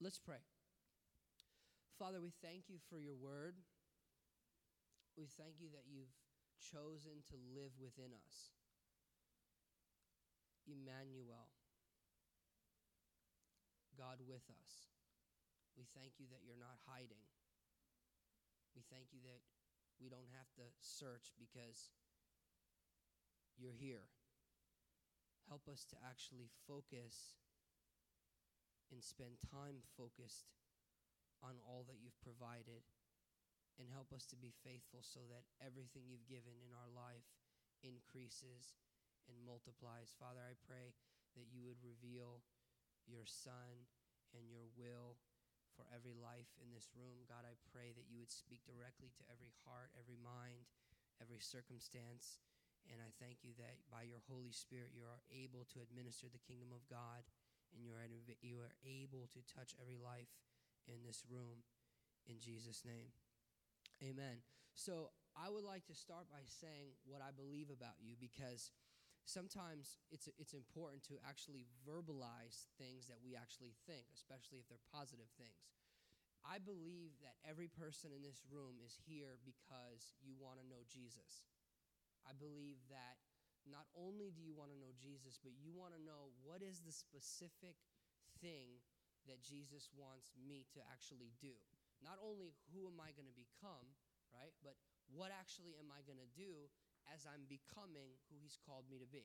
Let's pray. Father, we thank you for your word. We thank you that you've chosen to live within us. Emmanuel, God with us. We thank you that you're not hiding. We thank you that we don't have to search because you're here. Help us to actually focus and spend time focused on all that you've provided and help us to be faithful so that everything you've given in our life increases and multiplies. Father, I pray that you would reveal your Son and your will for every life in this room. God, I pray that you would speak directly to every heart, every mind, every circumstance. And I thank you that by your Holy Spirit, you are able to administer the kingdom of God and you are, you are able to touch every life in this room in Jesus' name. Amen. So I would like to start by saying what I believe about you because sometimes it's, it's important to actually verbalize things that we actually think, especially if they're positive things. I believe that every person in this room is here because you want to know Jesus. I believe that not only do you want to know Jesus, but you want to know what is the specific thing that Jesus wants me to actually do. Not only who am I going to become, right, but what actually am I going to do as I'm becoming who He's called me to be.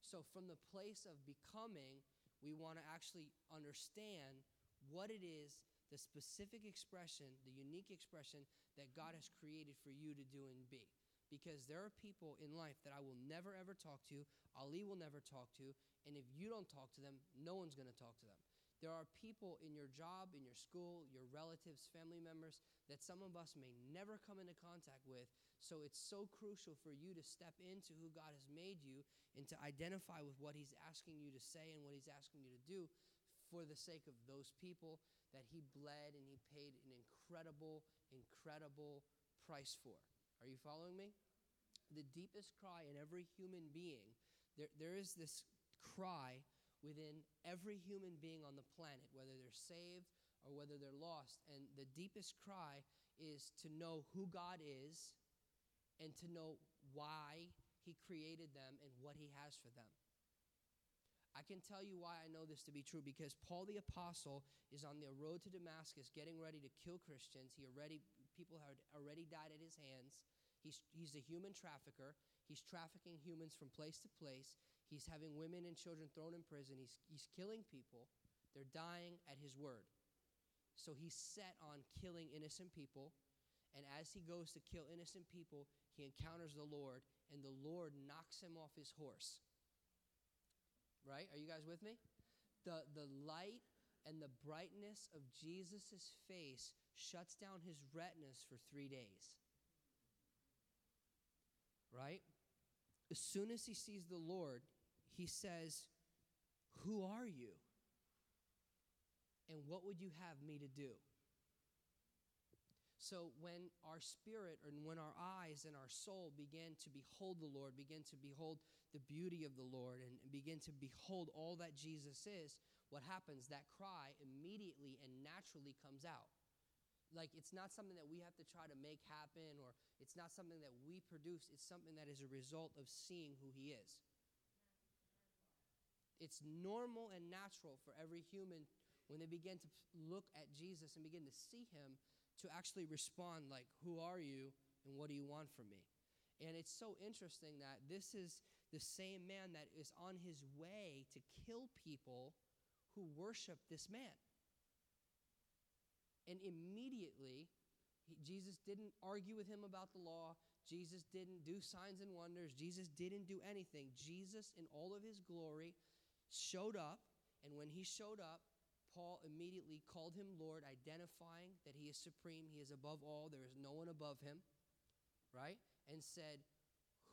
So, from the place of becoming, we want to actually understand what it is, the specific expression, the unique expression that God has created for you to do and be because there are people in life that I will never ever talk to, Ali will never talk to, and if you don't talk to them, no one's going to talk to them. There are people in your job, in your school, your relatives, family members that some of us may never come into contact with. So it's so crucial for you to step into who God has made you and to identify with what He's asking you to say and what He's asking you to do for the sake of those people that He bled and He paid an incredible, incredible price for. Are you following me? The deepest cry in every human being, there, there is this cry within every human being on the planet, whether they're saved or whether they're lost. And the deepest cry is to know who God is and to know why He created them and what He has for them. I can tell you why I know this to be true because Paul the apostle is on the road to Damascus getting ready to kill Christians. He already people had already died at his hands. He's, he's a human trafficker. He's trafficking humans from place to place. He's having women and children thrown in prison. He's, he's killing people. They're dying at his word. So he's set on killing innocent people. And as he goes to kill innocent people, he encounters the Lord, and the Lord knocks him off his horse right? Are you guys with me? The, the light and the brightness of Jesus' face shuts down his retinas for three days. Right? As soon as he sees the Lord, he says, Who are you? And what would you have me to do? So when our spirit and when our eyes and our soul begin to behold the Lord, begin to behold the beauty of the Lord, and begin to behold all that Jesus is, what happens? That cry immediately and naturally comes out. Like it's not something that we have to try to make happen, or it's not something that we produce. It's something that is a result of seeing who He is. It's normal and natural for every human when they begin to look at Jesus and begin to see Him to actually respond like, Who are you and what do you want from me? And it's so interesting that this is the same man that is on his way to kill people who worship this man. And immediately, he, Jesus didn't argue with him about the law. Jesus didn't do signs and wonders. Jesus didn't do anything. Jesus, in all of his glory, showed up. And when he showed up, Paul immediately called him Lord, identifying that he is supreme, he is above all, there is no one above him, right? And said,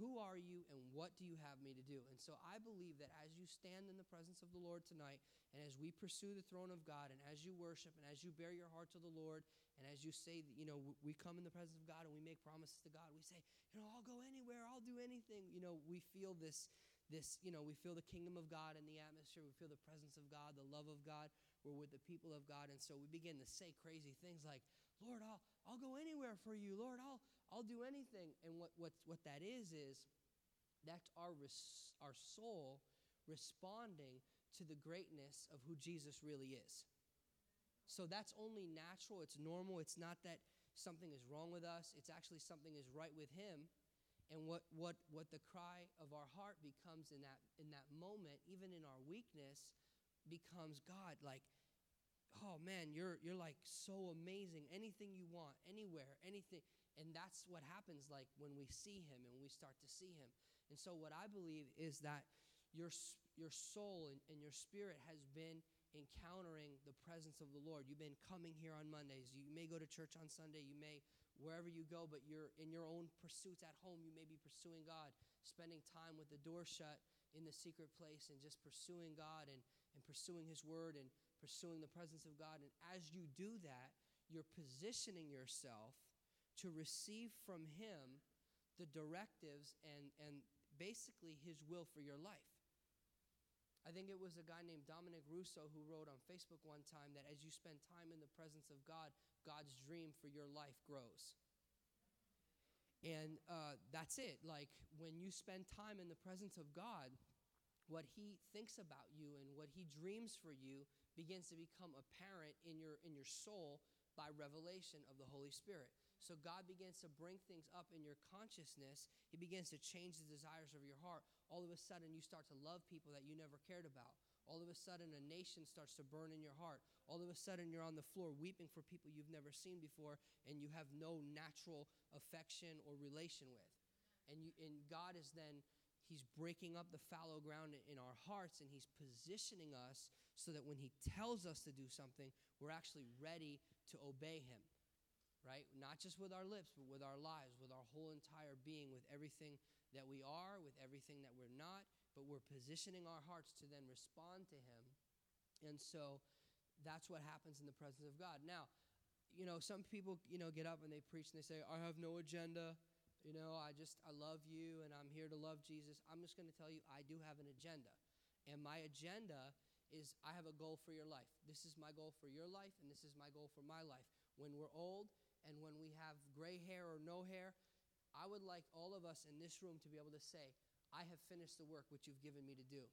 Who are you and what do you have me to do? And so I believe that as you stand in the presence of the Lord tonight, and as we pursue the throne of God, and as you worship, and as you bare your heart to the Lord, and as you say, you know, we come in the presence of God and we make promises to God, we say, you know, I'll go anywhere, I'll do anything. You know, we feel this this, you know, we feel the kingdom of God in the atmosphere. We feel the presence of God, the love of God. We're with the people of God. And so we begin to say crazy things like, Lord, I'll, I'll go anywhere for you. Lord, I'll, I'll do anything. And what, what, what that is, is that's our, res, our soul responding to the greatness of who Jesus really is. So that's only natural, it's normal. It's not that something is wrong with us, it's actually something is right with Him. And what, what, what the cry of our heart becomes in that, in that moment, even in our weakness, becomes God, like, oh man, you're, you're like so amazing. Anything you want, anywhere, anything. And that's what happens like when we see Him and we start to see Him. And so, what I believe is that your, your soul and, and your spirit has been encountering the presence of the Lord. You've been coming here on Mondays. You may go to church on Sunday. You may wherever you go, but you're in your own pursuits at home. You may be pursuing God, spending time with the door shut in the secret place and just pursuing God and, and pursuing His Word and pursuing the presence of God. And as you do that, you're positioning yourself to receive from Him the directives and, and basically His will for your life. I think it was a guy named Dominic Russo who wrote on Facebook one time that as you spend time in the presence of God, God's dream for your life grows. And uh, that's it. Like when you spend time in the presence of God, what He thinks about you and what He dreams for you begins to become apparent in your in your soul by revelation of the Holy Spirit. So God begins to bring things up in your consciousness. He begins to change the desires of your heart. All of a sudden, you start to love people that you never cared about. All of a sudden, a nation starts to burn in your heart. All of a sudden, you're on the floor weeping for people you've never seen before and you have no natural affection or relation with. And, you, and God is then, He's breaking up the fallow ground in our hearts and He's positioning us so that when He tells us to do something, we're actually ready to obey Him right? Not just with our lips, but with our lives, with our whole entire being, with everything that we are, with everything that we're not, but we're positioning our hearts to then respond to Him. And so that's what happens in the presence of God. Now, you know, some people, you know, get up and they preach and they say, I have no agenda. You know, I just, I love you and I'm here to love Jesus. I'm just going to tell you, I do have an agenda. And my agenda is I have a goal for your life. This is my goal for your life, and this is my goal for my life. When we're old, and when we have gray hair or no hair, I would like all of us in this room to be able to say, I have finished the work which you've given me to do.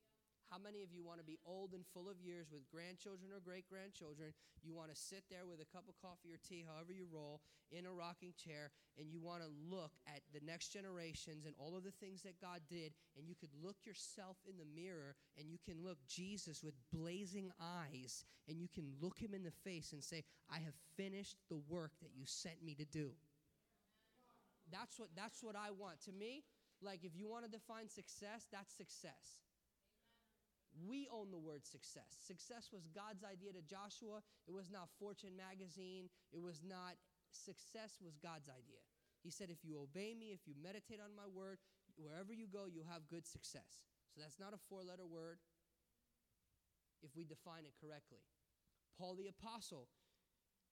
How many of you want to be old and full of years with grandchildren or great grandchildren? You want to sit there with a cup of coffee or tea, however you roll, in a rocking chair, and you want to look at the next generations and all of the things that God did, and you could look yourself in the mirror and you can look Jesus with blazing eyes, and you can look him in the face and say, I have finished the work that you sent me to do. That's what, that's what I want. To me, like if you want to define success, that's success. We own the word success. Success was God's idea to Joshua. It was not Fortune magazine. It was not, success was God's idea. He said, if you obey me, if you meditate on my word, wherever you go, you'll have good success. So that's not a four letter word if we define it correctly. Paul the Apostle,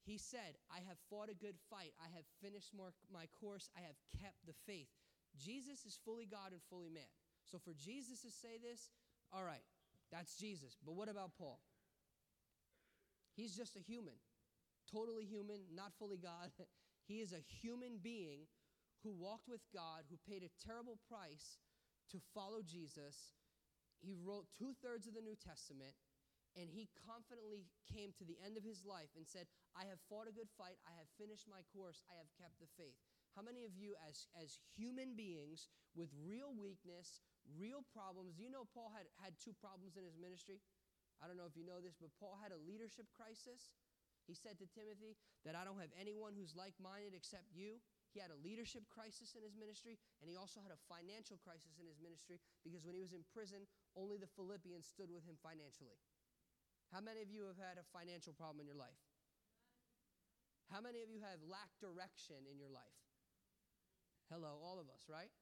he said, I have fought a good fight. I have finished my course. I have kept the faith. Jesus is fully God and fully man. So for Jesus to say this, all right, that's Jesus. But what about Paul? He's just a human, totally human, not fully God. he is a human being who walked with God, who paid a terrible price to follow Jesus. He wrote two thirds of the New Testament, and he confidently came to the end of his life and said, I have fought a good fight, I have finished my course, I have kept the faith. How many of you, as, as human beings with real weakness, real problems. Do you know Paul had, had two problems in his ministry? I don't know if you know this, but Paul had a leadership crisis. He said to Timothy that I don't have anyone who's like minded except you. He had a leadership crisis in his ministry, and he also had a financial crisis in his ministry because when he was in prison, only the Philippians stood with him financially. How many of you have had a financial problem in your life? How many of you have lacked direction in your life? Hello, all of us, right?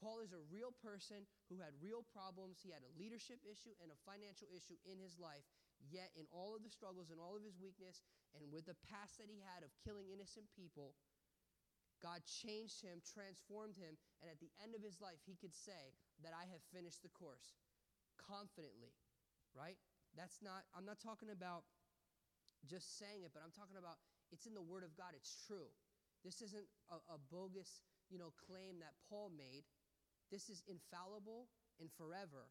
Paul is a real person who had real problems. He had a leadership issue and a financial issue in his life. Yet, in all of the struggles and all of his weakness, and with the past that he had of killing innocent people, God changed him, transformed him, and at the end of his life, he could say that I have finished the course confidently, right? That's not, I'm not talking about just saying it, but I'm talking about it's in the Word of God, it's true. This isn't a, a bogus, you know, claim that Paul made. This is infallible and forever.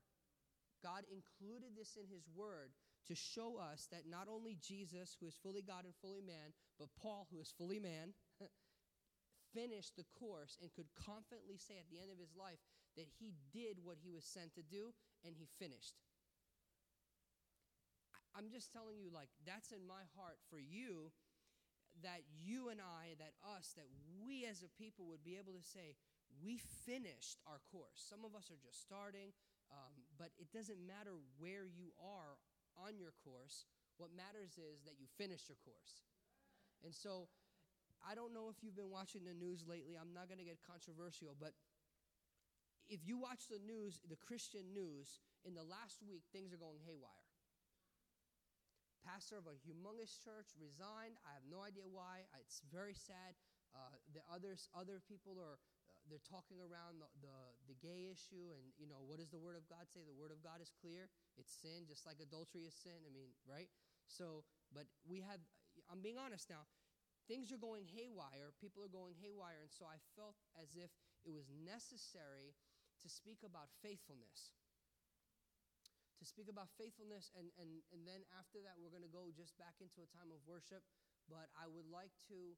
God included this in his word to show us that not only Jesus, who is fully God and fully man, but Paul, who is fully man, finished the course and could confidently say at the end of his life that he did what he was sent to do and he finished. I'm just telling you, like, that's in my heart for you that you and I, that us, that we as a people would be able to say, we finished our course. Some of us are just starting, um, but it doesn't matter where you are on your course. What matters is that you finished your course. And so I don't know if you've been watching the news lately. I'm not going to get controversial, but if you watch the news, the Christian news, in the last week, things are going haywire. Pastor of a humongous church resigned. I have no idea why. It's very sad. Uh, the others, other people are they're talking around the, the, the gay issue, and you know what does the Word of God say? The Word of God is clear. It's sin, just like adultery is sin. I mean, right? So, but we have. I'm being honest now things are going haywire, people are going haywire, and so I felt as if it was necessary to speak about faithfulness. To speak about faithfulness, and, and, and then after that, we're going to go just back into a time of worship. But I would like to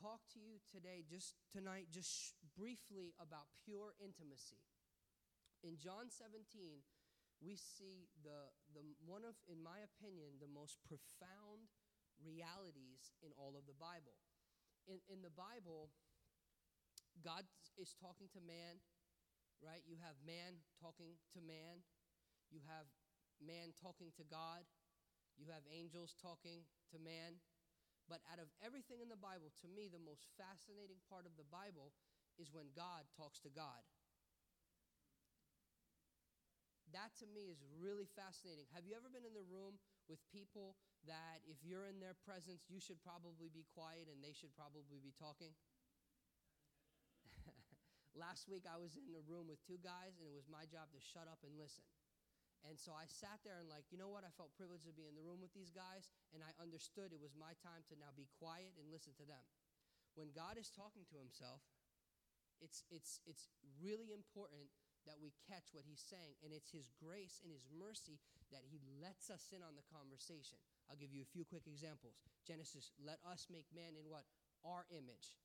talk to you today, just tonight, just briefly about pure intimacy. In John 17, we see the, the one of, in my opinion, the most profound realities in all of the Bible. In, in the Bible, God is talking to man, right? You have man talking to man. You have man talking to God. You have angels talking to man. But out of everything in the Bible, to me, the most fascinating part of the Bible is when God talks to God. That to me is really fascinating. Have you ever been in the room with people that if you're in their presence, you should probably be quiet and they should probably be talking? Last week, I was in a room with two guys, and it was my job to shut up and listen. And so I sat there and, like, you know what? I felt privileged to be in the room with these guys, and I understood it was my time to now be quiet and listen to them. When God is talking to himself, it's, it's, it's really important that we catch what he's saying. And it's his grace and his mercy that he lets us in on the conversation. I'll give you a few quick examples. Genesis, let us make man in what? Our image,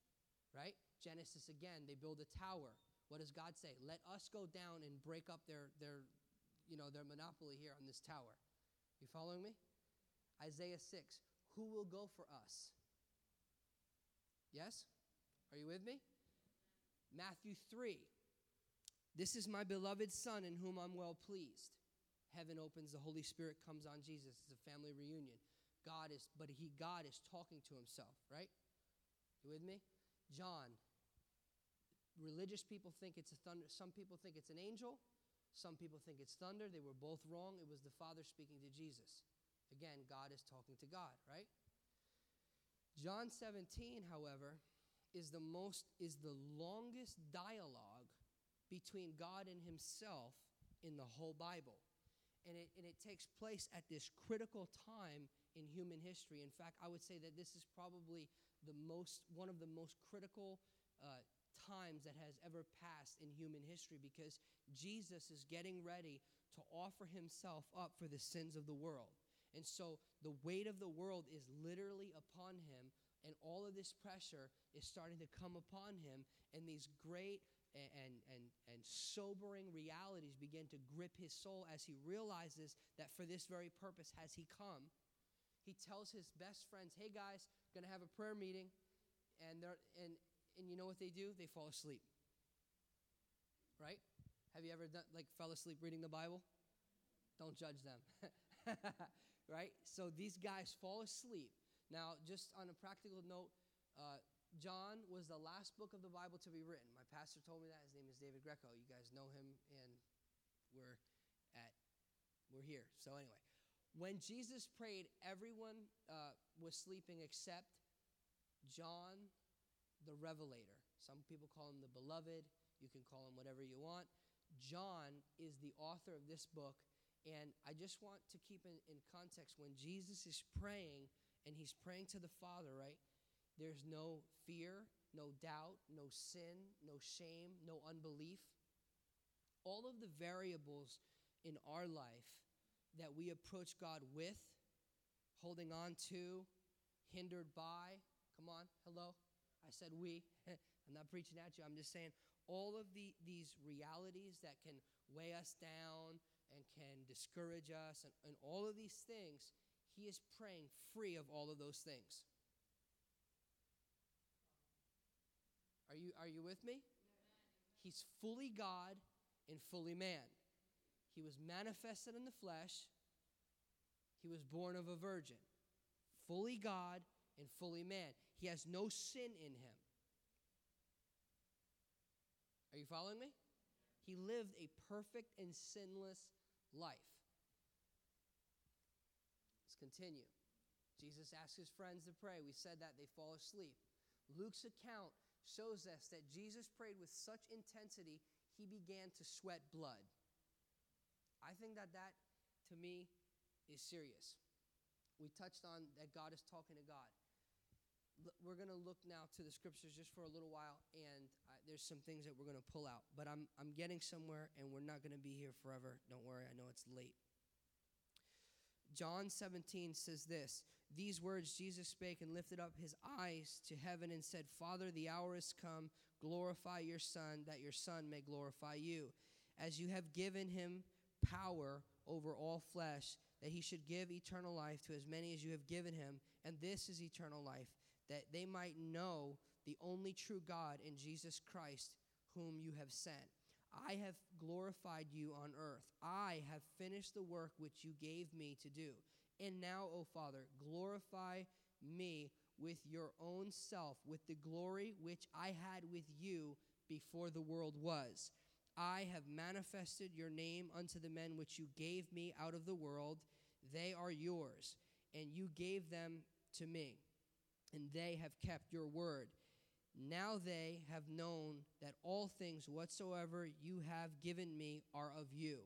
right? Genesis again, they build a tower. What does God say? Let us go down and break up their, their, you know, their monopoly here on this tower. You following me? Isaiah 6, who will go for us? Yes? Are you with me? Matthew 3, this is my beloved Son in whom I'm well pleased. Heaven opens, the Holy Spirit comes on Jesus. It's a family reunion. God is, but he, God is talking to himself, right? You with me? John. Religious people think it's a thunder. Some people think it's an angel. Some people think it's thunder. They were both wrong. It was the Father speaking to Jesus. Again, God is talking to God, right? John 17, however, is the most is the longest dialogue between God and Himself in the whole Bible. And it, and it takes place at this critical time in human history. In fact, I would say that this is probably the most, one of the most critical uh, times that has ever passed in human history because Jesus is getting ready to offer himself up for the sins of the world. And so the weight of the world is literally upon him, and all of this pressure is starting to come upon him, and these great and, and, and sobering realities begin to grip his soul as he realizes that for this very purpose has he come. He tells his best friends, hey guys, gonna have a prayer meeting. And, and, and you know what they do? They fall asleep. Right? Have you ever done, like fell asleep reading the Bible? Don't judge them. right? So these guys fall asleep. Now, just on a practical note, uh, John was the last book of the Bible to be written. My pastor told me that. His name is David Greco. You guys know him, and we're at we're here. So anyway, when Jesus prayed, everyone uh, was sleeping except John, the revelator. Some people call him the beloved. You can call him whatever you want. John is the author of this book. And I just want to keep in, in context when Jesus is praying and he's praying to the Father, right? There's no fear, no doubt, no sin, no shame, no unbelief. All of the variables in our life that we approach God with, holding on to, hindered by. Come on, hello? I said we. I'm not preaching at you. I'm just saying all of the, these realities that can weigh us down and can discourage us and, and all of these things, he is praying free of all of those things. Are you, are you with me? He's fully God and fully man. He was manifested in the flesh. He was born of a virgin. Fully God and fully man. He has no sin in him. Are you following me? He lived a perfect and sinless life. Let's continue. Jesus asked his friends to pray. We said that they fall asleep. Luke's account shows us that Jesus prayed with such intensity, he began to sweat blood. I think that that, to me, is serious. We touched on that God is talking to God we're going to look now to the scriptures just for a little while, and uh, there's some things that we're going to pull out. But I'm, I'm getting somewhere, and we're not going to be here forever. Don't worry, I know it's late. John 17 says this These words Jesus spake and lifted up his eyes to heaven and said, Father, the hour is come. Glorify your Son, that your Son may glorify you. As you have given him power over all flesh, that he should give eternal life to as many as you have given him. And this is eternal life that they might know the only true God in Jesus Christ, whom you have sent. I have glorified you on earth. I have finished the work which you gave me to do. And now, O Father, glorify me with your own self, with the glory which I had with you before the world was. I have manifested your name unto the men which you gave me out of the world. They are yours, and you gave them to me and they have kept your word. Now they have known that all things whatsoever you have given me are of you.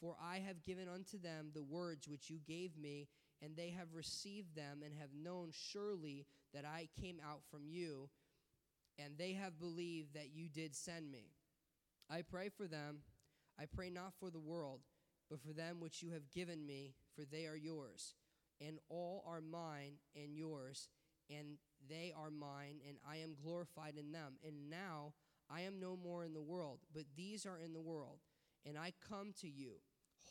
For I have given unto them the words which you gave me, and they have received them, and have known surely that I came out from you, and they have believed that you did send me. I pray for them. I pray not for the world, but for them which you have given me, for they are yours, and all are mine and yours and they are mine, and I am glorified in them. And now I am no more in the world, but these are in the world. And I come to you,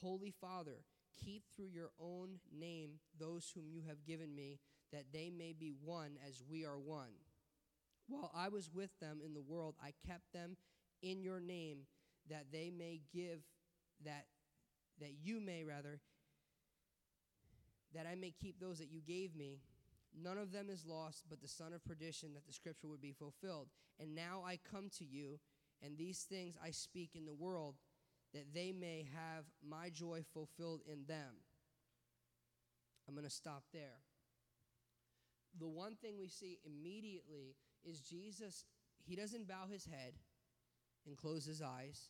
Holy Father, keep through your own name those whom you have given me, that they may be one as we are one. While I was with them in the world, I kept them in your name, that they may give that that you may rather that I may keep those that you gave me None of them is lost, but the son of perdition, that the scripture would be fulfilled. And now I come to you, and these things I speak in the world, that they may have my joy fulfilled in them. I'm going to stop there. The one thing we see immediately is Jesus, he doesn't bow his head and close his eyes,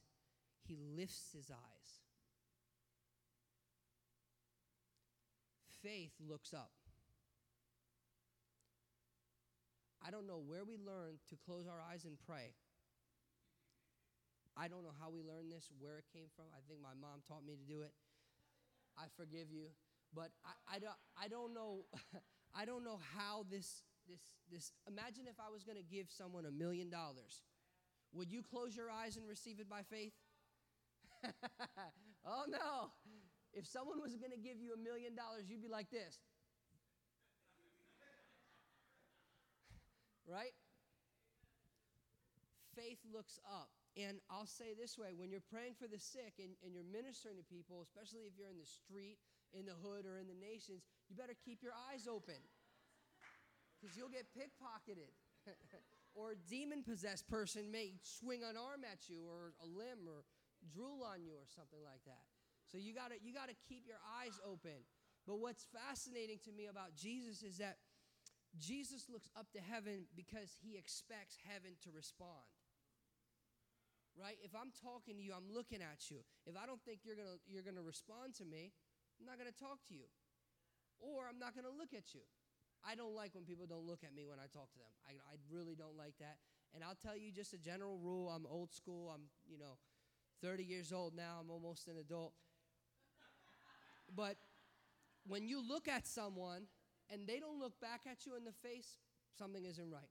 he lifts his eyes. Faith looks up. I don't know where we learned to close our eyes and pray. I don't know how we learned this, where it came from. I think my mom taught me to do it. I forgive you. But I, I, don't, I don't know I don't know how this this this imagine if I was going to give someone a million dollars. Would you close your eyes and receive it by faith? oh no. If someone was going to give you a million dollars, you'd be like this. Right? Faith looks up. And I'll say this way when you're praying for the sick and, and you're ministering to people, especially if you're in the street, in the hood, or in the nations, you better keep your eyes open because you'll get pickpocketed. or a demon possessed person may swing an arm at you or a limb or drool on you or something like that. So you got to you got to keep your eyes open. But what's fascinating to me about Jesus is that Jesus looks up to heaven because he expects heaven to respond. Right? If I'm talking to you, I'm looking at you. If I don't think you're going to you're going to respond to me, I'm not going to talk to you. Or I'm not going to look at you. I don't like when people don't look at me when I talk to them. I, I really don't like that. And I'll tell you just a general rule. I'm old school. I'm, you know, 30 years old now. I'm almost an adult. But when you look at someone and they don't look back at you in the face, something isn't right.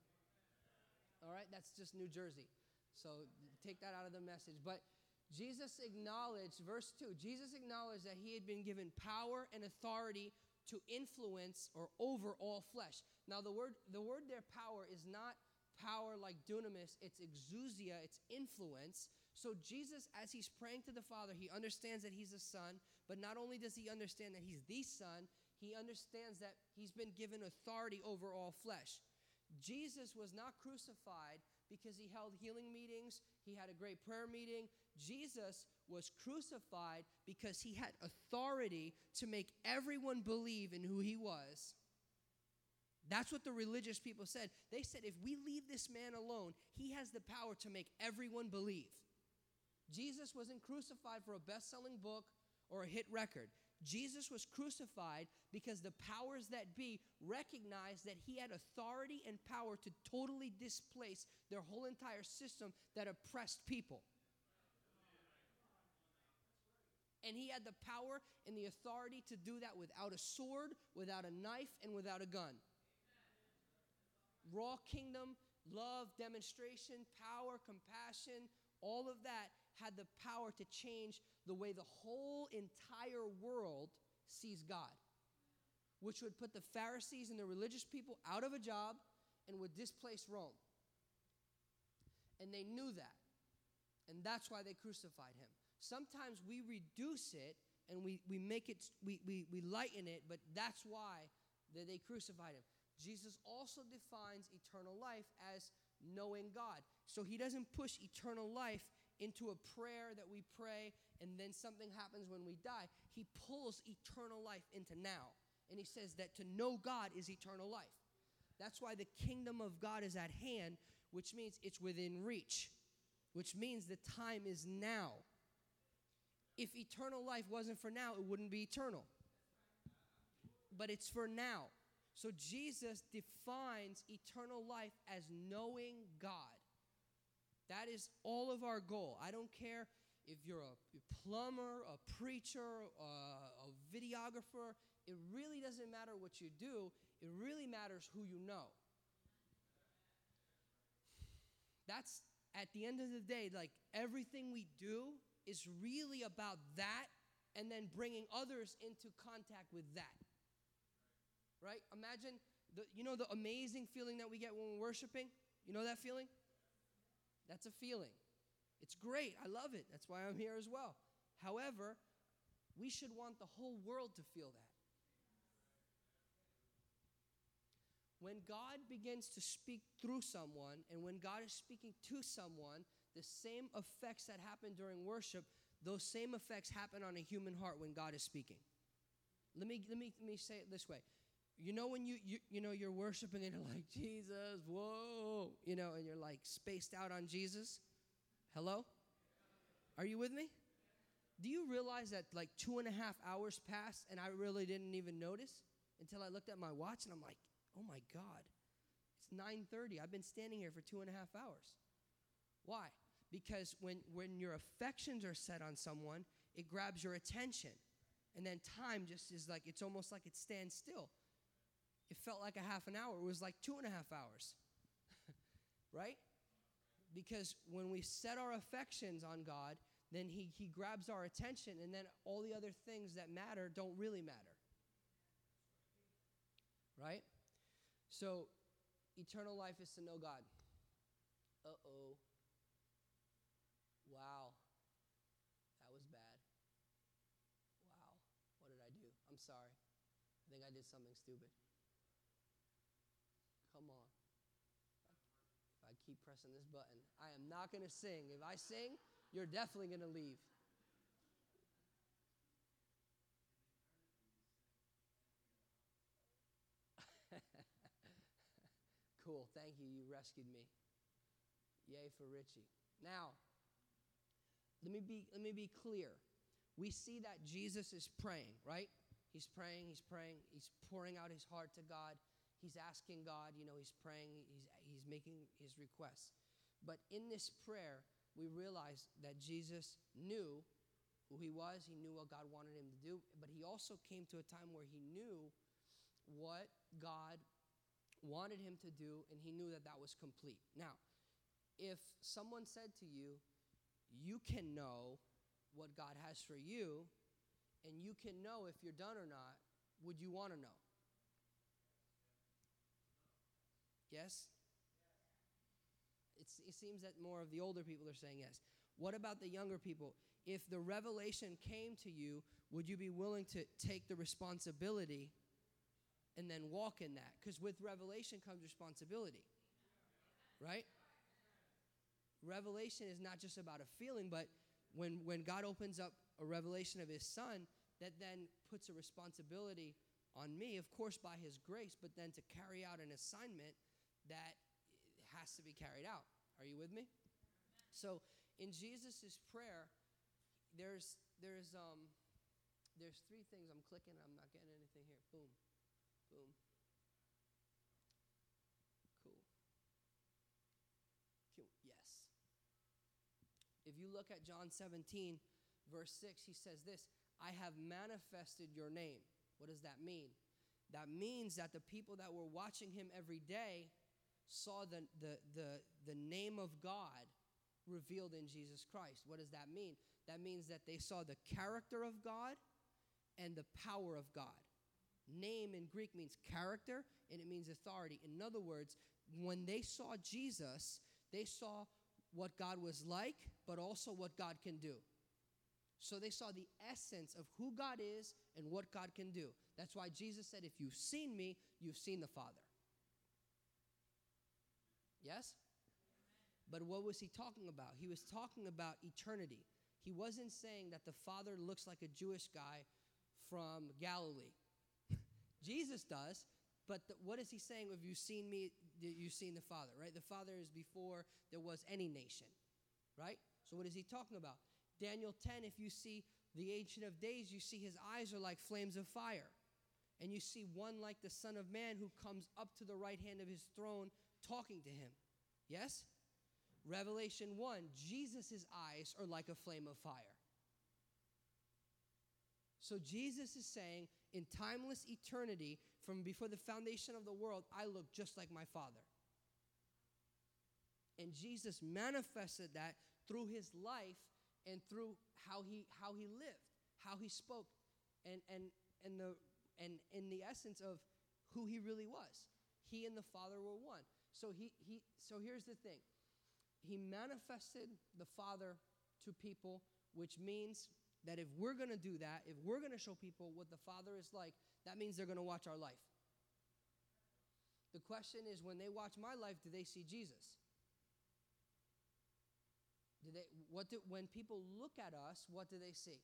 All right? That's just New Jersey. So take that out of the message. But Jesus acknowledged, verse 2, Jesus acknowledged that he had been given power and authority to influence or over all flesh. Now the word the word there power is not power like dunamis, it's exousia, it's influence. So Jesus as he's praying to the Father, he understands that he's a son, but not only does he understand that he's the son, he understands that he's been given authority over all flesh. Jesus was not crucified because he held healing meetings, he had a great prayer meeting. Jesus was crucified because he had authority to make everyone believe in who he was. That's what the religious people said. They said, if we leave this man alone, he has the power to make everyone believe. Jesus wasn't crucified for a best selling book or a hit record. Jesus was crucified because the powers that be recognized that he had authority and power to totally displace their whole entire system that oppressed people. And he had the power and the authority to do that without a sword, without a knife, and without a gun. Raw kingdom, love, demonstration, power, compassion, all of that had the power to change the way the whole entire world sees God, which would put the Pharisees and the religious people out of a job and would displace Rome. And they knew that. And that's why they crucified him. Sometimes we reduce it and we, we make it, we, we, we lighten it, but that's why that they crucified him. Jesus also defines eternal life as knowing God. So he doesn't push eternal life into a prayer that we pray and then something happens when we die. He pulls eternal life into now. And he says that to know God is eternal life. That's why the kingdom of God is at hand, which means it's within reach, which means the time is now. If eternal life wasn't for now, it wouldn't be eternal. But it's for now. So Jesus defines eternal life as knowing God. That is all of our goal. I don't care if you're a plumber, a preacher, a, a videographer. It really doesn't matter what you do, it really matters who you know. That's at the end of the day, like everything we do is really about that and then bringing others into contact with that. Right? Imagine the, you know the amazing feeling that we get when we're worshiping? You know that feeling? That's a feeling. It's great. I love it. That's why I'm here as well. However, we should want the whole world to feel that. When God begins to speak through someone, and when God is speaking to someone, the same effects that happen during worship, those same effects happen on a human heart when God is speaking. Let me, let me, let me say it this way you know when you, you you know you're worshiping and you're like jesus whoa you know and you're like spaced out on jesus. Hello? Are you with me? Do you realize that like two and a half hours passed and i really didn't even notice until i looked at my watch and i'm like oh my god it's 9.30 i've been standing here for two and a half hours. Why? Because when when your affections are set on someone it grabs your attention. And then time just is like it's almost like it stands still it felt like a half an hour. It was like two and a half hours. right? Because when we set our affections on God, then he, he grabs our attention, and then all the other things that matter don't really matter. Right? So, eternal life is to know God. Uh oh. Wow. That was bad. Wow. What did I do? I'm sorry. I think I did something stupid. Come on. If I keep pressing this button, I am not going to sing. If I sing, you're definitely going to leave. Cool. Thank you. You rescued me. Yay for Richie. Now, let me be let me be clear. We see that Jesus is praying, right? He's praying, he's praying, he's pouring out his heart to God. He's asking God, you know, he's praying, he's he's making his requests. But in this prayer, we realize that Jesus knew who he was, he knew what God wanted him to do, but he also came to a time where he knew what God wanted him to do, and he knew that that was complete. Now, if someone said to you, You can know what God has for you, and you can know if you're done or not, would you want to know? Yes? It's, it seems that more of the older people are saying yes. What about the younger people? If the revelation came to you, would you be willing to take the responsibility and then walk in that? Because with revelation comes responsibility, right? Revelation is not just about a feeling, but when, when God opens up a revelation of his son, that then puts a responsibility on me, of course, by his grace, but then to carry out an assignment that has to be carried out. Are you with me? So in Jesus' prayer, there's there's um there's three things I'm clicking. I'm not getting anything here. Boom, boom. Cool. Yes. If you look at John 17, verse 6, he says this I have manifested your name. What does that mean? That means that the people that were watching him every day saw the, the, the, the name of God revealed in Jesus Christ. What does that mean? That means that they saw the character of God and the power of God. Name in Greek means character and it means authority. In other words, when they saw Jesus, they saw what God was like, but also what God can do. So they saw the essence of who God is and what God can do. That's why Jesus said, If you've seen me, you've seen the Father. Yes? But what was he talking about? He was talking about eternity. He wasn't saying that the Father looks like a Jewish guy from Galilee. Jesus does, but the, what is he saying? Have you seen me? You've seen the Father, right? The Father is before there was any nation, right? So what is he talking about? Daniel 10, if you see the Ancient of Days, you see his eyes are like flames of fire. And you see one like the Son of Man who comes up to the right hand of his throne talking to him. Yes? Revelation 1, Jesus' eyes are like a flame of fire. So Jesus is saying, in timeless eternity, from before the foundation of the world, I look just like my Father. And Jesus manifested that through his life and through how he how he lived, how he spoke, and and and the and in the essence of who he really was. He and the Father were one. So he he so here's the thing. He manifested the Father to people, which means that if we're going to do that, if we're going to show people what the Father is like, that means they're going to watch our life. The question is when they watch my life, do they see Jesus? Do they, what do, when people look at us, what do they see?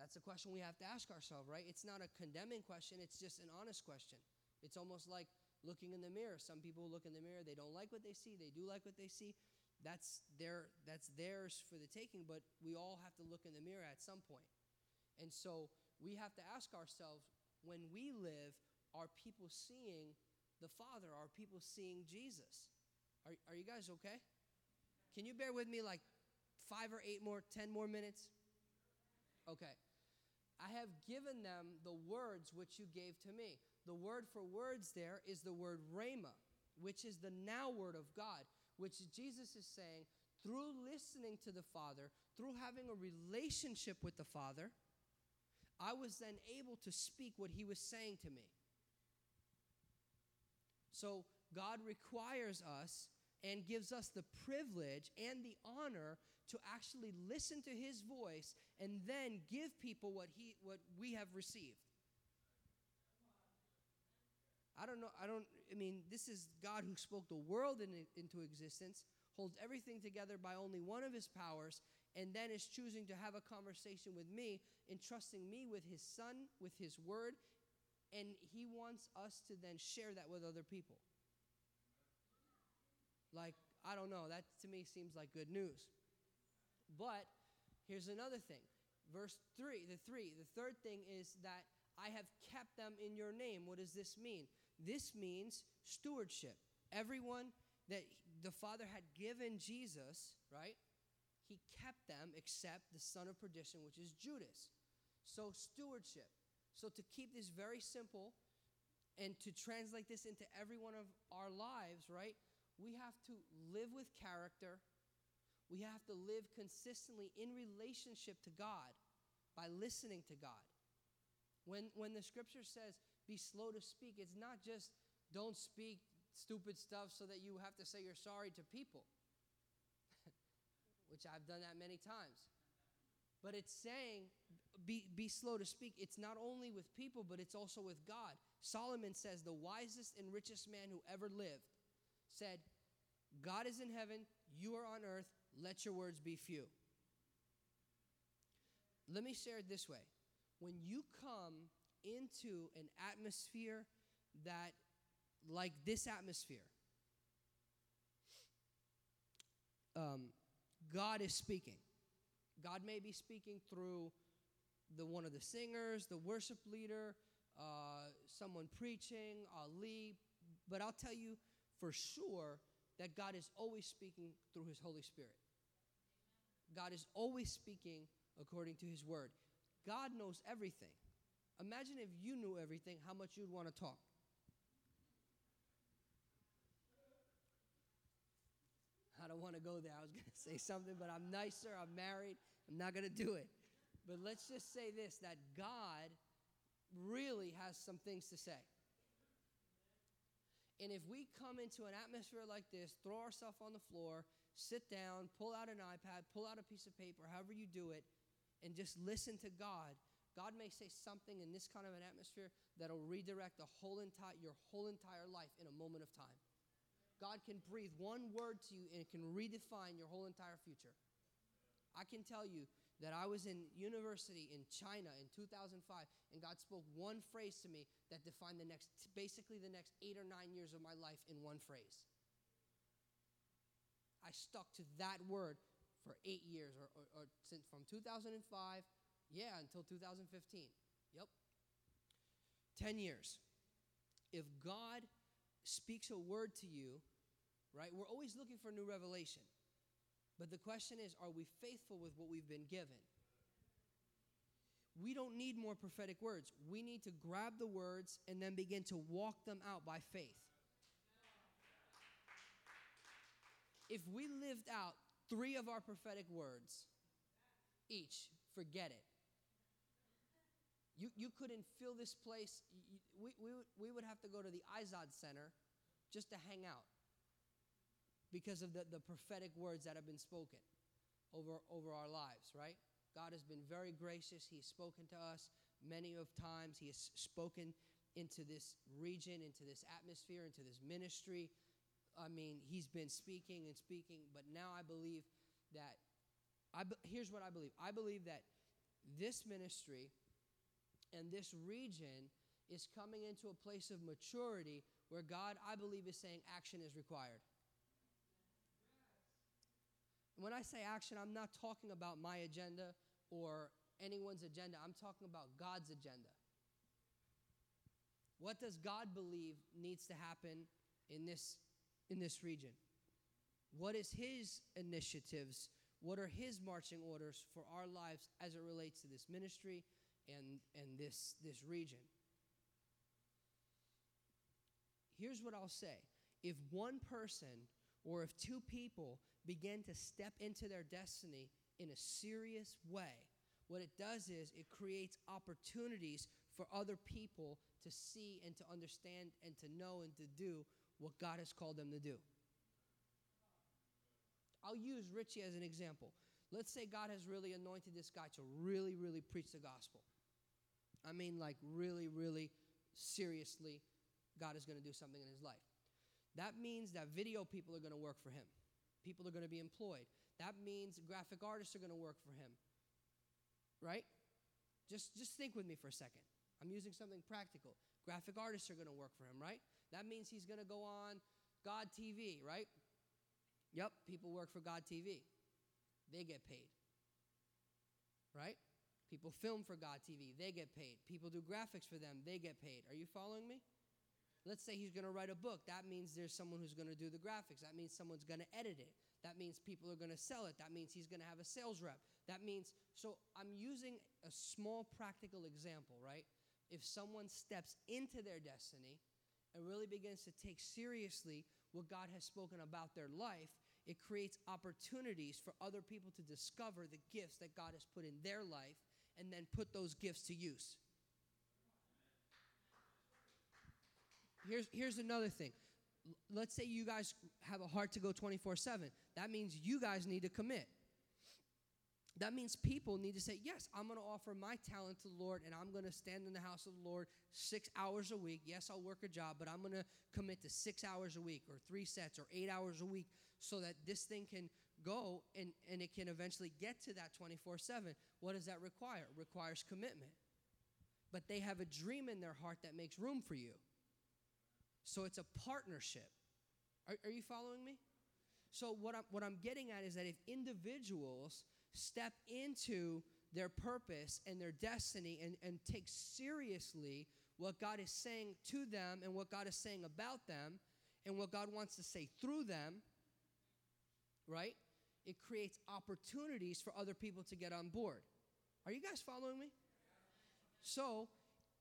That's a question we have to ask ourselves, right? It's not a condemning question, it's just an honest question. It's almost like looking in the mirror. Some people look in the mirror, they don't like what they see, they do like what they see. That's their that's theirs for the taking, but we all have to look in the mirror at some point. And so we have to ask ourselves when we live, are people seeing the Father? Are people seeing Jesus? Are, are you guys okay? Can you bear with me like five or eight more, ten more minutes? Okay. I have given them the words which you gave to me. The word for words there is the word rhema, which is the now word of God, which Jesus is saying through listening to the Father, through having a relationship with the Father, I was then able to speak what he was saying to me. So God requires us and gives us the privilege and the honor to actually listen to his voice and then give people what he what we have received. I don't know I don't I mean this is God who spoke the world in, into existence, holds everything together by only one of his powers and then is choosing to have a conversation with me, entrusting me with his son, with his word, and he wants us to then share that with other people. Like, I don't know. That to me seems like good news. But here's another thing. Verse 3, the 3, the third thing is that I have kept them in your name. What does this mean? This means stewardship. Everyone that the Father had given Jesus, right? He kept them except the son of perdition, which is Judas. So, stewardship. So, to keep this very simple and to translate this into every one of our lives, right? We have to live with character. We have to live consistently in relationship to God by listening to God. When, when the scripture says, be slow to speak, it's not just don't speak stupid stuff so that you have to say you're sorry to people, which I've done that many times. But it's saying, be, be slow to speak. It's not only with people, but it's also with God. Solomon says, the wisest and richest man who ever lived said, God is in heaven, you are on earth, let your words be few. Let me share it this way. When you come into an atmosphere that, like this atmosphere, um, God is speaking. God may be speaking through the one of the singers, the worship leader, uh, someone preaching, Ali. But I'll tell you for sure that God is always speaking through His Holy Spirit. God is always speaking according to His Word. God knows everything. Imagine if you knew everything, how much you'd want to talk. I don't want to go there. I was going to say something, but I'm nicer. I'm married. I'm not going to do it. But let's just say this that God really has some things to say. And if we come into an atmosphere like this, throw ourselves on the floor, sit down, pull out an iPad, pull out a piece of paper, however you do it, and just listen to God, God may say something in this kind of an atmosphere that'll redirect the whole entire your whole entire life in a moment of time. God can breathe one word to you and it can redefine your whole entire future. I can tell you that I was in university in China in 2005 and God spoke one phrase to me that defined the next basically the next 8 or 9 years of my life in one phrase. I stuck to that word for 8 years or, or, or since from 2005 yeah, until 2015. Yep. 10 years. If God speaks a word to you, right, we're always looking for new revelation. But the question is, are we faithful with what we've been given? We don't need more prophetic words. We need to grab the words and then begin to walk them out by faith. If we lived out three of our prophetic words each, forget it. You, you couldn't fill this place. We, we, we would have to go to the Izod Center just to hang out because of the, the prophetic words that have been spoken over, over our lives, right? God has been very gracious. He has spoken to us many of times. He has spoken into this region, into this atmosphere, into this ministry. I mean, he's been speaking and speaking, but now I believe that I here's what I believe. I believe that this ministry and this region is coming into a place of maturity where God, I believe, is saying action is required. When I say action, I'm not talking about my agenda or anyone's agenda. I'm talking about God's agenda. What does God believe needs to happen in this, in this region? What is his initiatives? What are his marching orders for our lives as it relates to this ministry and, and this, this region. Here's what I'll say if one person or if two people begin to step into their destiny in a serious way, what it does is it creates opportunities for other people to see and to understand and to know and to do what God has called them to do. I'll use Richie as an example. Let's say God has really anointed this guy to really, really preach the gospel. I mean, like, really, really seriously, God is going to do something in his life. That means that video people are going to work for him, people are going to be employed. That means graphic artists are going to work for him. Right? Just, just think with me for a second. I'm using something practical. Graphic artists are going to work for him, right? That means he's going to go on God TV, right? Yep, people work for God TV. They get paid. Right? People film for God TV. They get paid. People do graphics for them. They get paid. Are you following me? Let's say he's going to write a book. That means there's someone who's going to do the graphics. That means someone's going to edit it. That means people are going to sell it. That means he's going to have a sales rep. That means, so I'm using a small practical example, right? If someone steps into their destiny and really begins to take seriously what God has spoken about their life, it creates opportunities for other people to discover the gifts that God has put in their life and then put those gifts to use. Here's, here's another thing. Let's say you guys have a heart to go 24 7. That means you guys need to commit. That means people need to say, Yes, I'm going to offer my talent to the Lord and I'm going to stand in the house of the Lord six hours a week. Yes, I'll work a job, but I'm going to commit to six hours a week or three sets or eight hours a week so that this thing can go and, and it can eventually get to that 24 7. What does that require? It requires commitment. But they have a dream in their heart that makes room for you. So it's a partnership. Are, are you following me? So what I'm, what I'm getting at is that if individuals step into their purpose and their destiny and, and take seriously what God is saying to them and what God is saying about them and what God wants to say through them, right? It creates opportunities for other people to get on board. Are you guys following me? So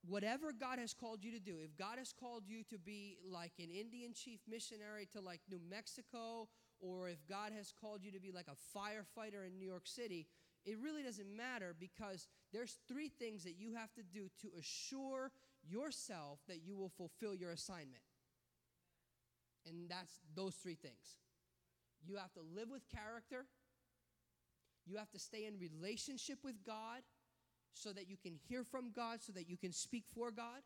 whatever God has called you to do, if God has called you to be like an Indian chief missionary to like New Mexico, or if God has called you to be like a firefighter in New York City, it really doesn't matter because there's three things that you have to do to assure yourself that you will fulfill your assignment. And that's those three things. You have to live with character. You have to stay in relationship with God so that you can hear from God, so that you can speak for God.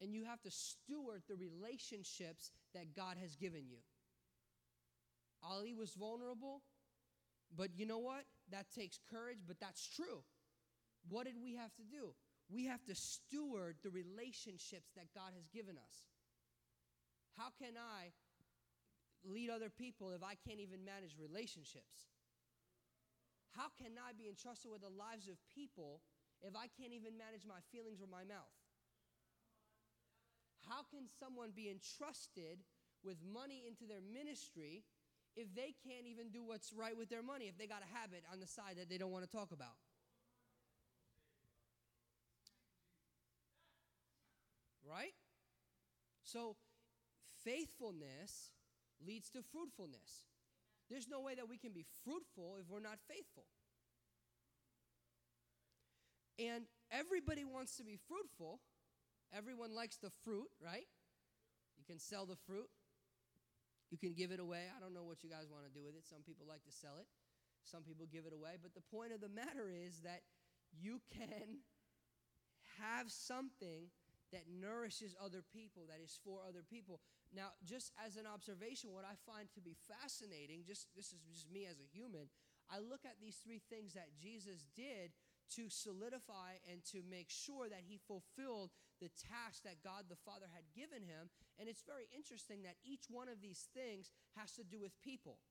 And you have to steward the relationships that God has given you. Ali was vulnerable, but you know what? That takes courage, but that's true. What did we have to do? We have to steward the relationships that God has given us. How can I lead other people if I can't even manage relationships? How can I be entrusted with the lives of people if I can't even manage my feelings or my mouth? How can someone be entrusted with money into their ministry if they can't even do what's right with their money, if they got a habit on the side that they don't want to talk about? Right? So, faithfulness leads to fruitfulness. There's no way that we can be fruitful if we're not faithful. And everybody wants to be fruitful. Everyone likes the fruit, right? You can sell the fruit. You can give it away. I don't know what you guys want to do with it. Some people like to sell it, some people give it away. But the point of the matter is that you can have something that nourishes other people, that is for other people. Now, just as an observation, what I find to be fascinating, just this is just me as a human, I look at these three things that Jesus did to solidify and to make sure that he fulfilled the task that God the Father had given him. And it's very interesting that each one of these things has to do with people.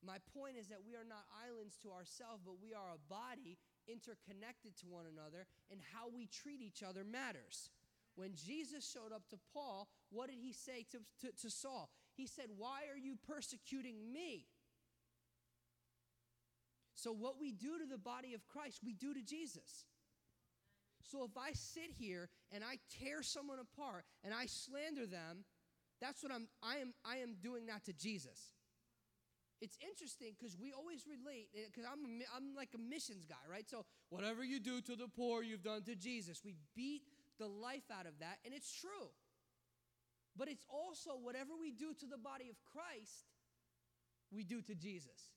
My point is that we are not islands to ourselves, but we are a body interconnected to one another, and how we treat each other matters. When Jesus showed up to Paul, what did he say to, to, to Saul? He said, Why are you persecuting me? So, what we do to the body of Christ, we do to Jesus. So, if I sit here and I tear someone apart and I slander them, that's what I'm, I am, I am doing that to Jesus. It's interesting because we always relate, because eh, I'm, I'm like a missions guy, right? So, whatever you do to the poor, you've done to Jesus. We beat the life out of that, and it's true. But it's also whatever we do to the body of Christ, we do to Jesus.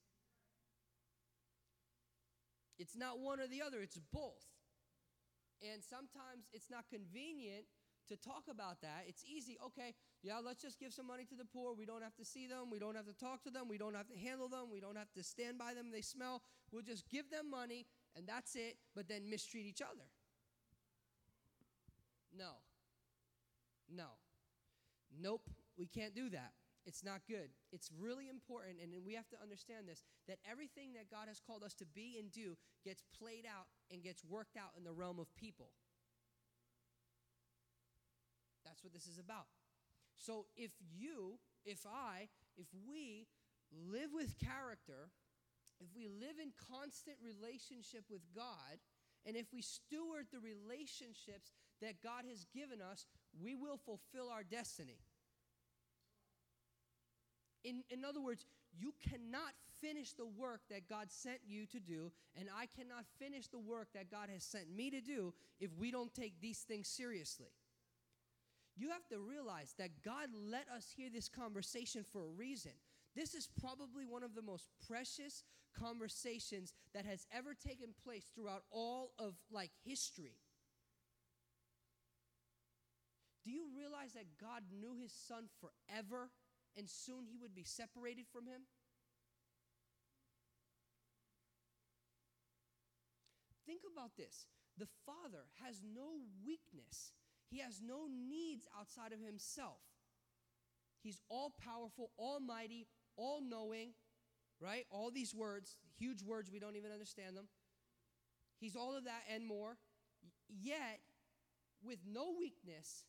It's not one or the other, it's both. And sometimes it's not convenient to talk about that. It's easy. Okay, yeah, let's just give some money to the poor. We don't have to see them. We don't have to talk to them. We don't have to handle them. We don't have to stand by them. They smell. We'll just give them money and that's it, but then mistreat each other. No. No. Nope, we can't do that. It's not good. It's really important, and we have to understand this that everything that God has called us to be and do gets played out and gets worked out in the realm of people. That's what this is about. So if you, if I, if we live with character, if we live in constant relationship with God, and if we steward the relationships that God has given us, we will fulfill our destiny. In, in other words, you cannot finish the work that God sent you to do, and I cannot finish the work that God has sent me to do if we don't take these things seriously. You have to realize that God let us hear this conversation for a reason. This is probably one of the most precious conversations that has ever taken place throughout all of like history. Do you realize that God knew his son forever and soon he would be separated from him? Think about this. The Father has no weakness, He has no needs outside of Himself. He's all powerful, almighty, all knowing, right? All these words, huge words, we don't even understand them. He's all of that and more. Yet, with no weakness,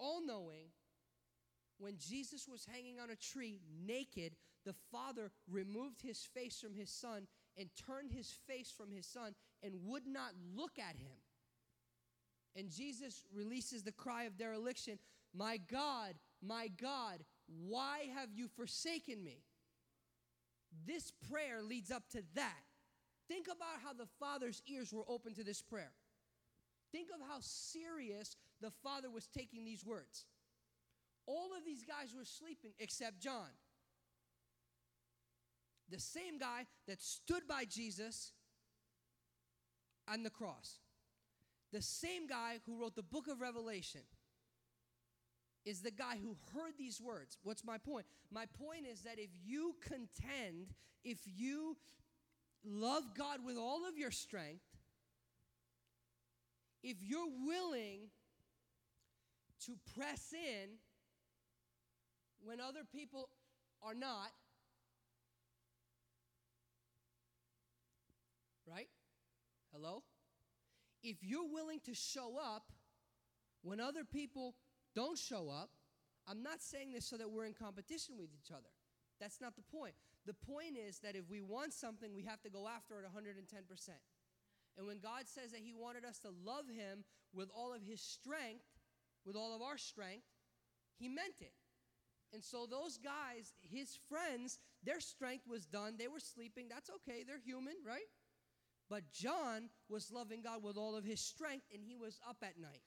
all knowing, when Jesus was hanging on a tree naked, the Father removed his face from his Son and turned his face from his Son and would not look at him. And Jesus releases the cry of dereliction My God, my God, why have you forsaken me? This prayer leads up to that. Think about how the Father's ears were open to this prayer. Think of how serious the Father was taking these words. All of these guys were sleeping except John. The same guy that stood by Jesus on the cross. The same guy who wrote the book of Revelation is the guy who heard these words. What's my point? My point is that if you contend, if you love God with all of your strength, if you're willing to press in when other people are not, right? Hello? If you're willing to show up when other people don't show up, I'm not saying this so that we're in competition with each other. That's not the point. The point is that if we want something, we have to go after it 110%. And when God says that He wanted us to love Him with all of His strength, with all of our strength, He meant it. And so those guys, His friends, their strength was done. They were sleeping. That's okay. They're human, right? But John was loving God with all of his strength, and he was up at night.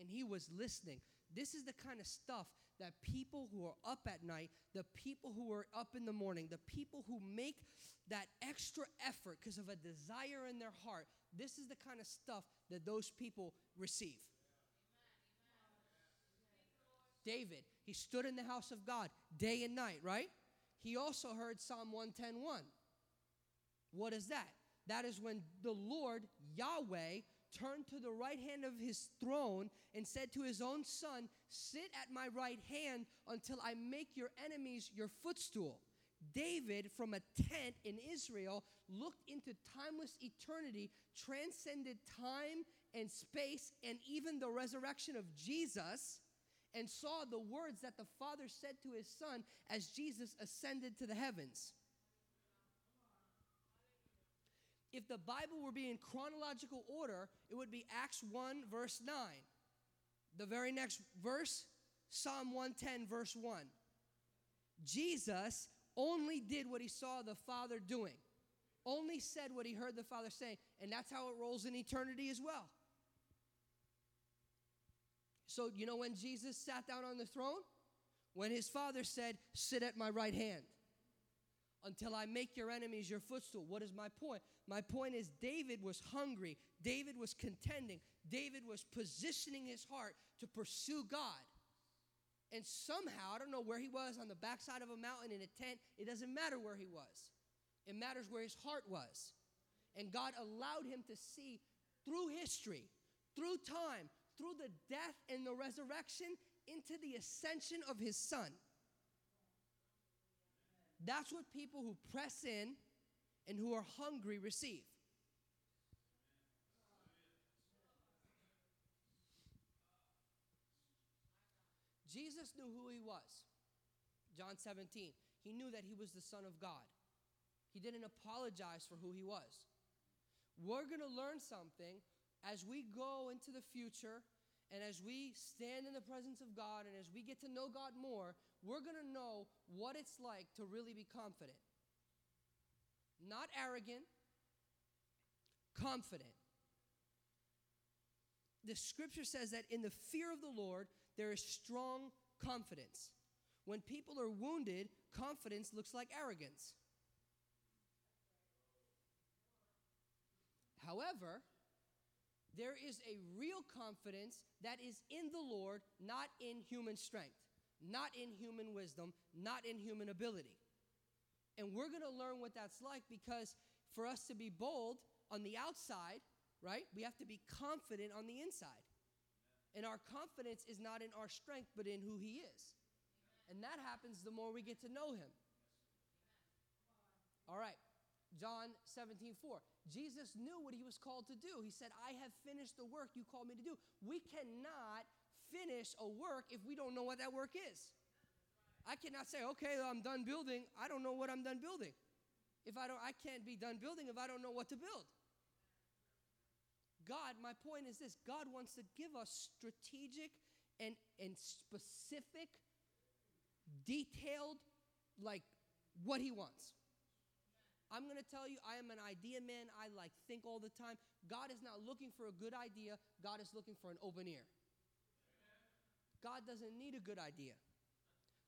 And he was listening. This is the kind of stuff that people who are up at night, the people who are up in the morning, the people who make that extra effort because of a desire in their heart, this is the kind of stuff that those people receive. David, he stood in the house of God day and night, right? He also heard Psalm 110:1. What is that? That is when the Lord, Yahweh, turned to the right hand of his throne and said to his own son, Sit at my right hand until I make your enemies your footstool. David, from a tent in Israel, looked into timeless eternity, transcended time and space, and even the resurrection of Jesus, and saw the words that the Father said to his Son as Jesus ascended to the heavens. If the Bible were being chronological order, it would be Acts 1, verse 9. The very next verse, Psalm 110, verse 1. Jesus only did what he saw the Father doing, only said what he heard the Father saying, and that's how it rolls in eternity as well. So, you know when Jesus sat down on the throne? When his Father said, Sit at my right hand until I make your enemies your footstool. What is my point? My point is, David was hungry, David was contending, David was positioning his heart to pursue God. And somehow, I don't know where he was on the backside of a mountain in a tent, it doesn't matter where he was. It matters where his heart was. And God allowed him to see through history, through time, through the death and the resurrection, into the ascension of his son. That's what people who press in and who are hungry receive. Jesus knew who he was. John 17. He knew that he was the Son of God. He didn't apologize for who he was. We're going to learn something as we go into the future and as we stand in the presence of God and as we get to know God more, we're going to know what it's like to really be confident. Not arrogant, confident. The scripture says that in the fear of the Lord, there is strong confidence. When people are wounded, confidence looks like arrogance. However, there is a real confidence that is in the Lord, not in human strength, not in human wisdom, not in human ability. And we're going to learn what that's like because for us to be bold on the outside, right, we have to be confident on the inside. And our confidence is not in our strength, but in who He is. And that happens the more we get to know Him. All right, John 17, 4. Jesus knew what He was called to do. He said, I have finished the work you called me to do. We cannot finish a work if we don't know what that work is. I cannot say, okay, I'm done building. I don't know what I'm done building. If I don't, I can't be done building if I don't know what to build. God, my point is this God wants to give us strategic and, and specific, detailed, like what He wants. I'm going to tell you, I am an idea man. I like think all the time. God is not looking for a good idea, God is looking for an open ear. God doesn't need a good idea.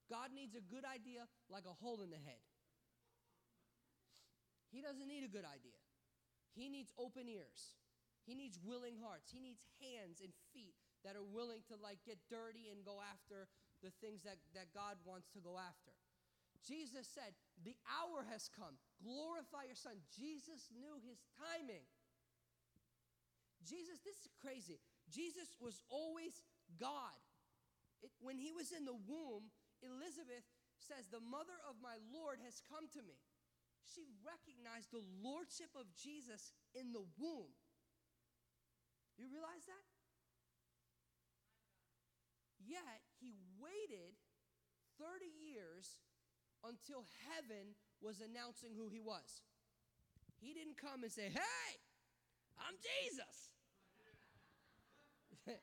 God needs a good idea like a hole in the head. He doesn't need a good idea. He needs open ears. He needs willing hearts. He needs hands and feet that are willing to like get dirty and go after the things that, that God wants to go after. Jesus said, The hour has come. Glorify your son. Jesus knew his timing. Jesus, this is crazy. Jesus was always God. It, when he was in the womb, Elizabeth says, The mother of my Lord has come to me. She recognized the lordship of Jesus in the womb. You realize that? Yet he waited 30 years until heaven was announcing who he was. He didn't come and say, Hey, I'm Jesus.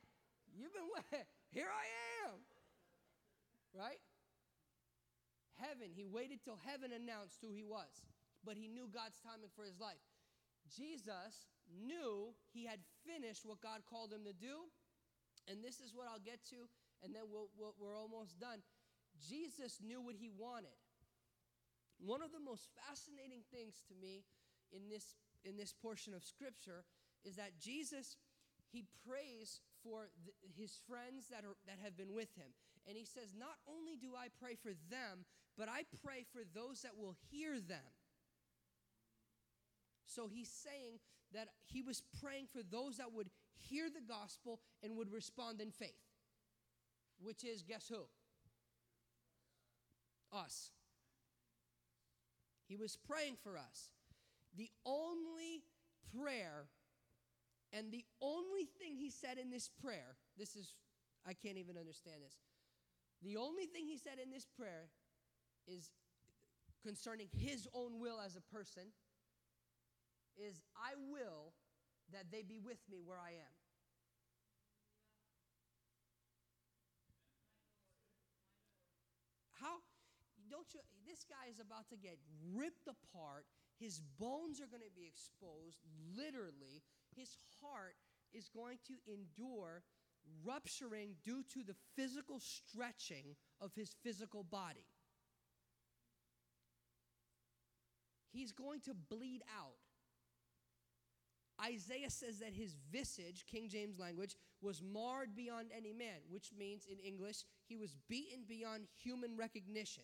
You've been, here I am. Right? Heaven, he waited till heaven announced who he was, but he knew God's timing for his life. Jesus knew he had finished what God called him to do. And this is what I'll get to, and then we'll, we we are almost done. Jesus knew what he wanted. One of the most fascinating things to me in this, in this portion of scripture is that Jesus, he prays for his friends that, are, that have been with him. And he says, Not only do I pray for them, but I pray for those that will hear them. So he's saying that he was praying for those that would hear the gospel and would respond in faith, which is, guess who? Us. He was praying for us. The only prayer and the only thing he said in this prayer, this is, I can't even understand this. The only thing he said in this prayer is concerning his own will as a person is I will that they be with me where I am. How don't you this guy is about to get ripped apart. His bones are going to be exposed literally. His heart is going to endure rupturing due to the physical stretching of his physical body. He's going to bleed out. Isaiah says that his visage, King James language, was marred beyond any man, which means in English, he was beaten beyond human recognition.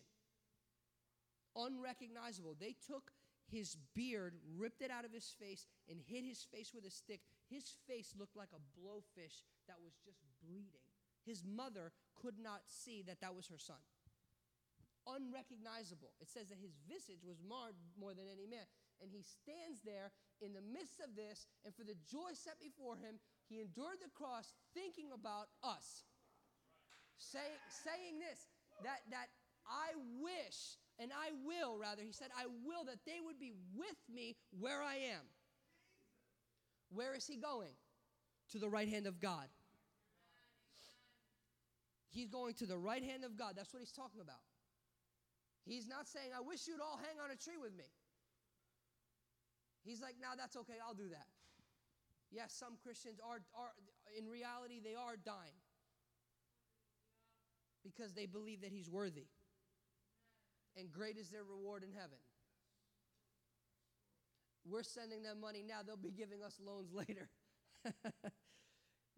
Unrecognizable. They took his beard, ripped it out of his face, and hit his face with a stick. His face looked like a blowfish that was just bleeding. His mother could not see that that was her son. Unrecognizable. It says that his visage was marred more than any man. And he stands there in the midst of this, and for the joy set before him, he endured the cross thinking about us. Say, saying this, that, that I wish, and I will rather, he said, I will that they would be with me where I am. Where is he going? To the right hand of God. He's going to the right hand of God. That's what he's talking about. He's not saying, I wish you'd all hang on a tree with me. He's like, now that's okay, I'll do that. Yes, some Christians are, are, in reality, they are dying because they believe that he's worthy. And great is their reward in heaven. We're sending them money now, they'll be giving us loans later.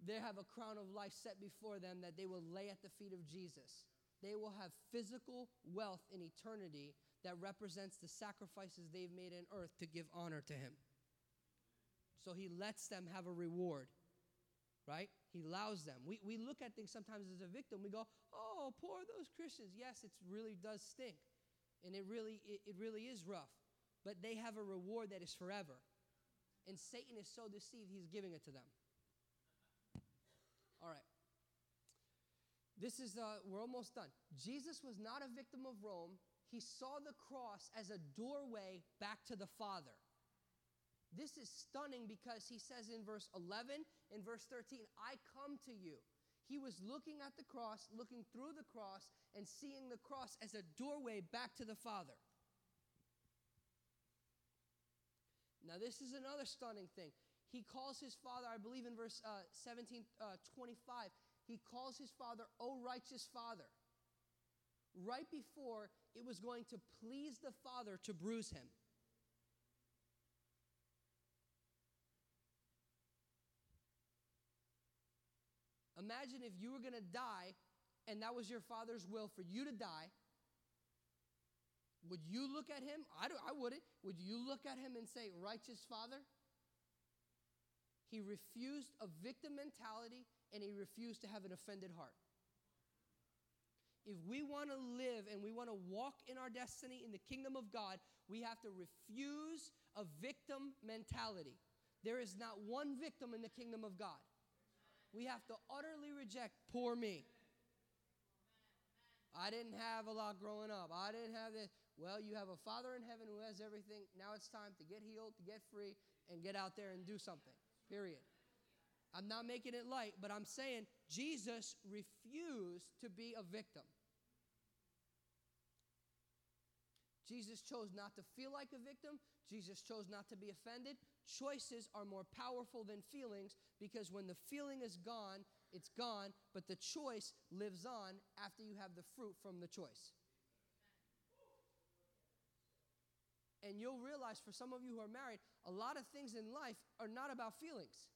they have a crown of life set before them that they will lay at the feet of Jesus. They will have physical wealth in eternity that represents the sacrifices they've made in earth to give honor to Him. So He lets them have a reward, right? He allows them. We, we look at things sometimes as a victim. We go, oh, poor those Christians. Yes, it really does stink. And it really, it, it really is rough. But they have a reward that is forever. And Satan is so deceived, he's giving it to them. All right. This is, uh, we're almost done. Jesus was not a victim of Rome. He saw the cross as a doorway back to the Father. This is stunning because he says in verse 11, in verse 13, I come to you. He was looking at the cross, looking through the cross, and seeing the cross as a doorway back to the Father. Now, this is another stunning thing. He calls his father, I believe in verse uh, 17, uh, 25, he calls his father, O righteous father. Right before it was going to please the father to bruise him. Imagine if you were going to die and that was your father's will for you to die. Would you look at him? I, I wouldn't. Would you look at him and say, Righteous Father? He refused a victim mentality and he refused to have an offended heart. If we want to live and we want to walk in our destiny in the kingdom of God, we have to refuse a victim mentality. There is not one victim in the kingdom of God. We have to utterly reject poor me. I didn't have a lot growing up. I didn't have this. Well, you have a Father in heaven who has everything. Now it's time to get healed, to get free, and get out there and do something. Period. I'm not making it light, but I'm saying Jesus refused to be a victim. Jesus chose not to feel like a victim. Jesus chose not to be offended. Choices are more powerful than feelings because when the feeling is gone, it's gone, but the choice lives on after you have the fruit from the choice. And you'll realize for some of you who are married, a lot of things in life are not about feelings.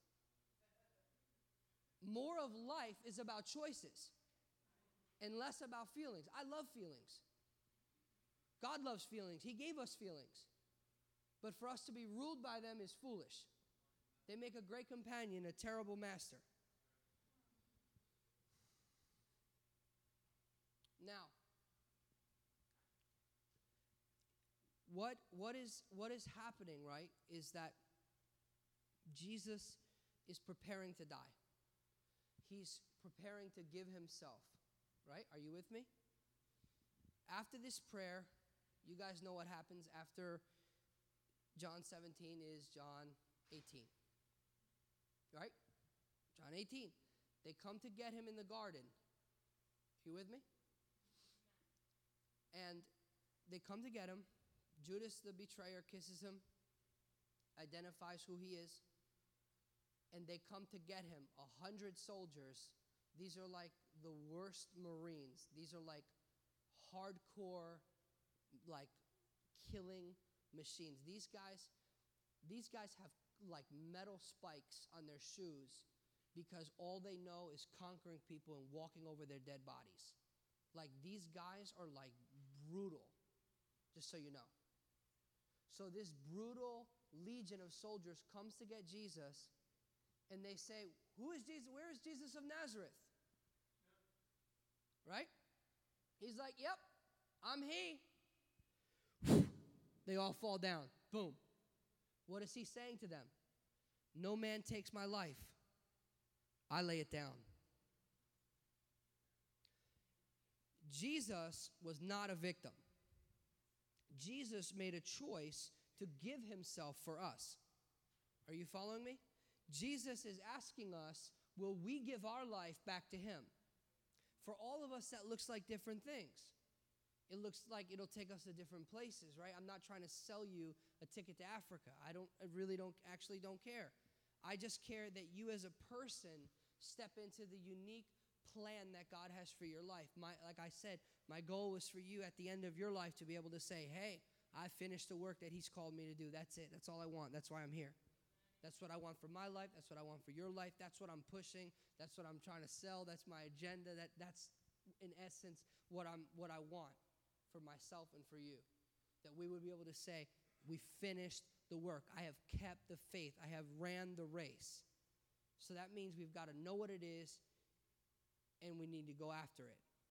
More of life is about choices and less about feelings. I love feelings. God loves feelings, He gave us feelings. But for us to be ruled by them is foolish. They make a great companion, a terrible master. Now, what, what, is, what is happening, right, is that Jesus is preparing to die. He's preparing to give himself, right? Are you with me? After this prayer, you guys know what happens after John 17 is John 18. Right? John 18. They come to get him in the garden. You with me? And they come to get him. Judas the betrayer kisses him, identifies who he is, and they come to get him. A hundred soldiers. These are like the worst Marines. These are like hardcore, like killing machines. These guys, these guys have like metal spikes on their shoes because all they know is conquering people and walking over their dead bodies. Like these guys are like brutal, just so you know. So this brutal legion of soldiers comes to get Jesus, and they say, Who is Jesus? Where is Jesus of Nazareth? Right? He's like, Yep, I'm he. They all fall down. Boom. What is he saying to them? No man takes my life, I lay it down. Jesus was not a victim. Jesus made a choice to give himself for us. Are you following me? Jesus is asking us, will we give our life back to him? For all of us, that looks like different things. It looks like it'll take us to different places, right? I'm not trying to sell you a ticket to Africa. I don't I really don't actually don't care. I just care that you as a person step into the unique plan that God has for your life. My like I said, my goal was for you at the end of your life to be able to say, "Hey, I finished the work that he's called me to do. That's it. That's all I want. That's why I'm here." That's what I want for my life. That's what I want for your life. That's what I'm pushing. That's what I'm trying to sell. That's my agenda. That that's in essence what I'm what I want for myself and for you. That we would be able to say, we finished the work. I have kept the faith. I have ran the race. So that means we've got to know what it is and we need to go after it.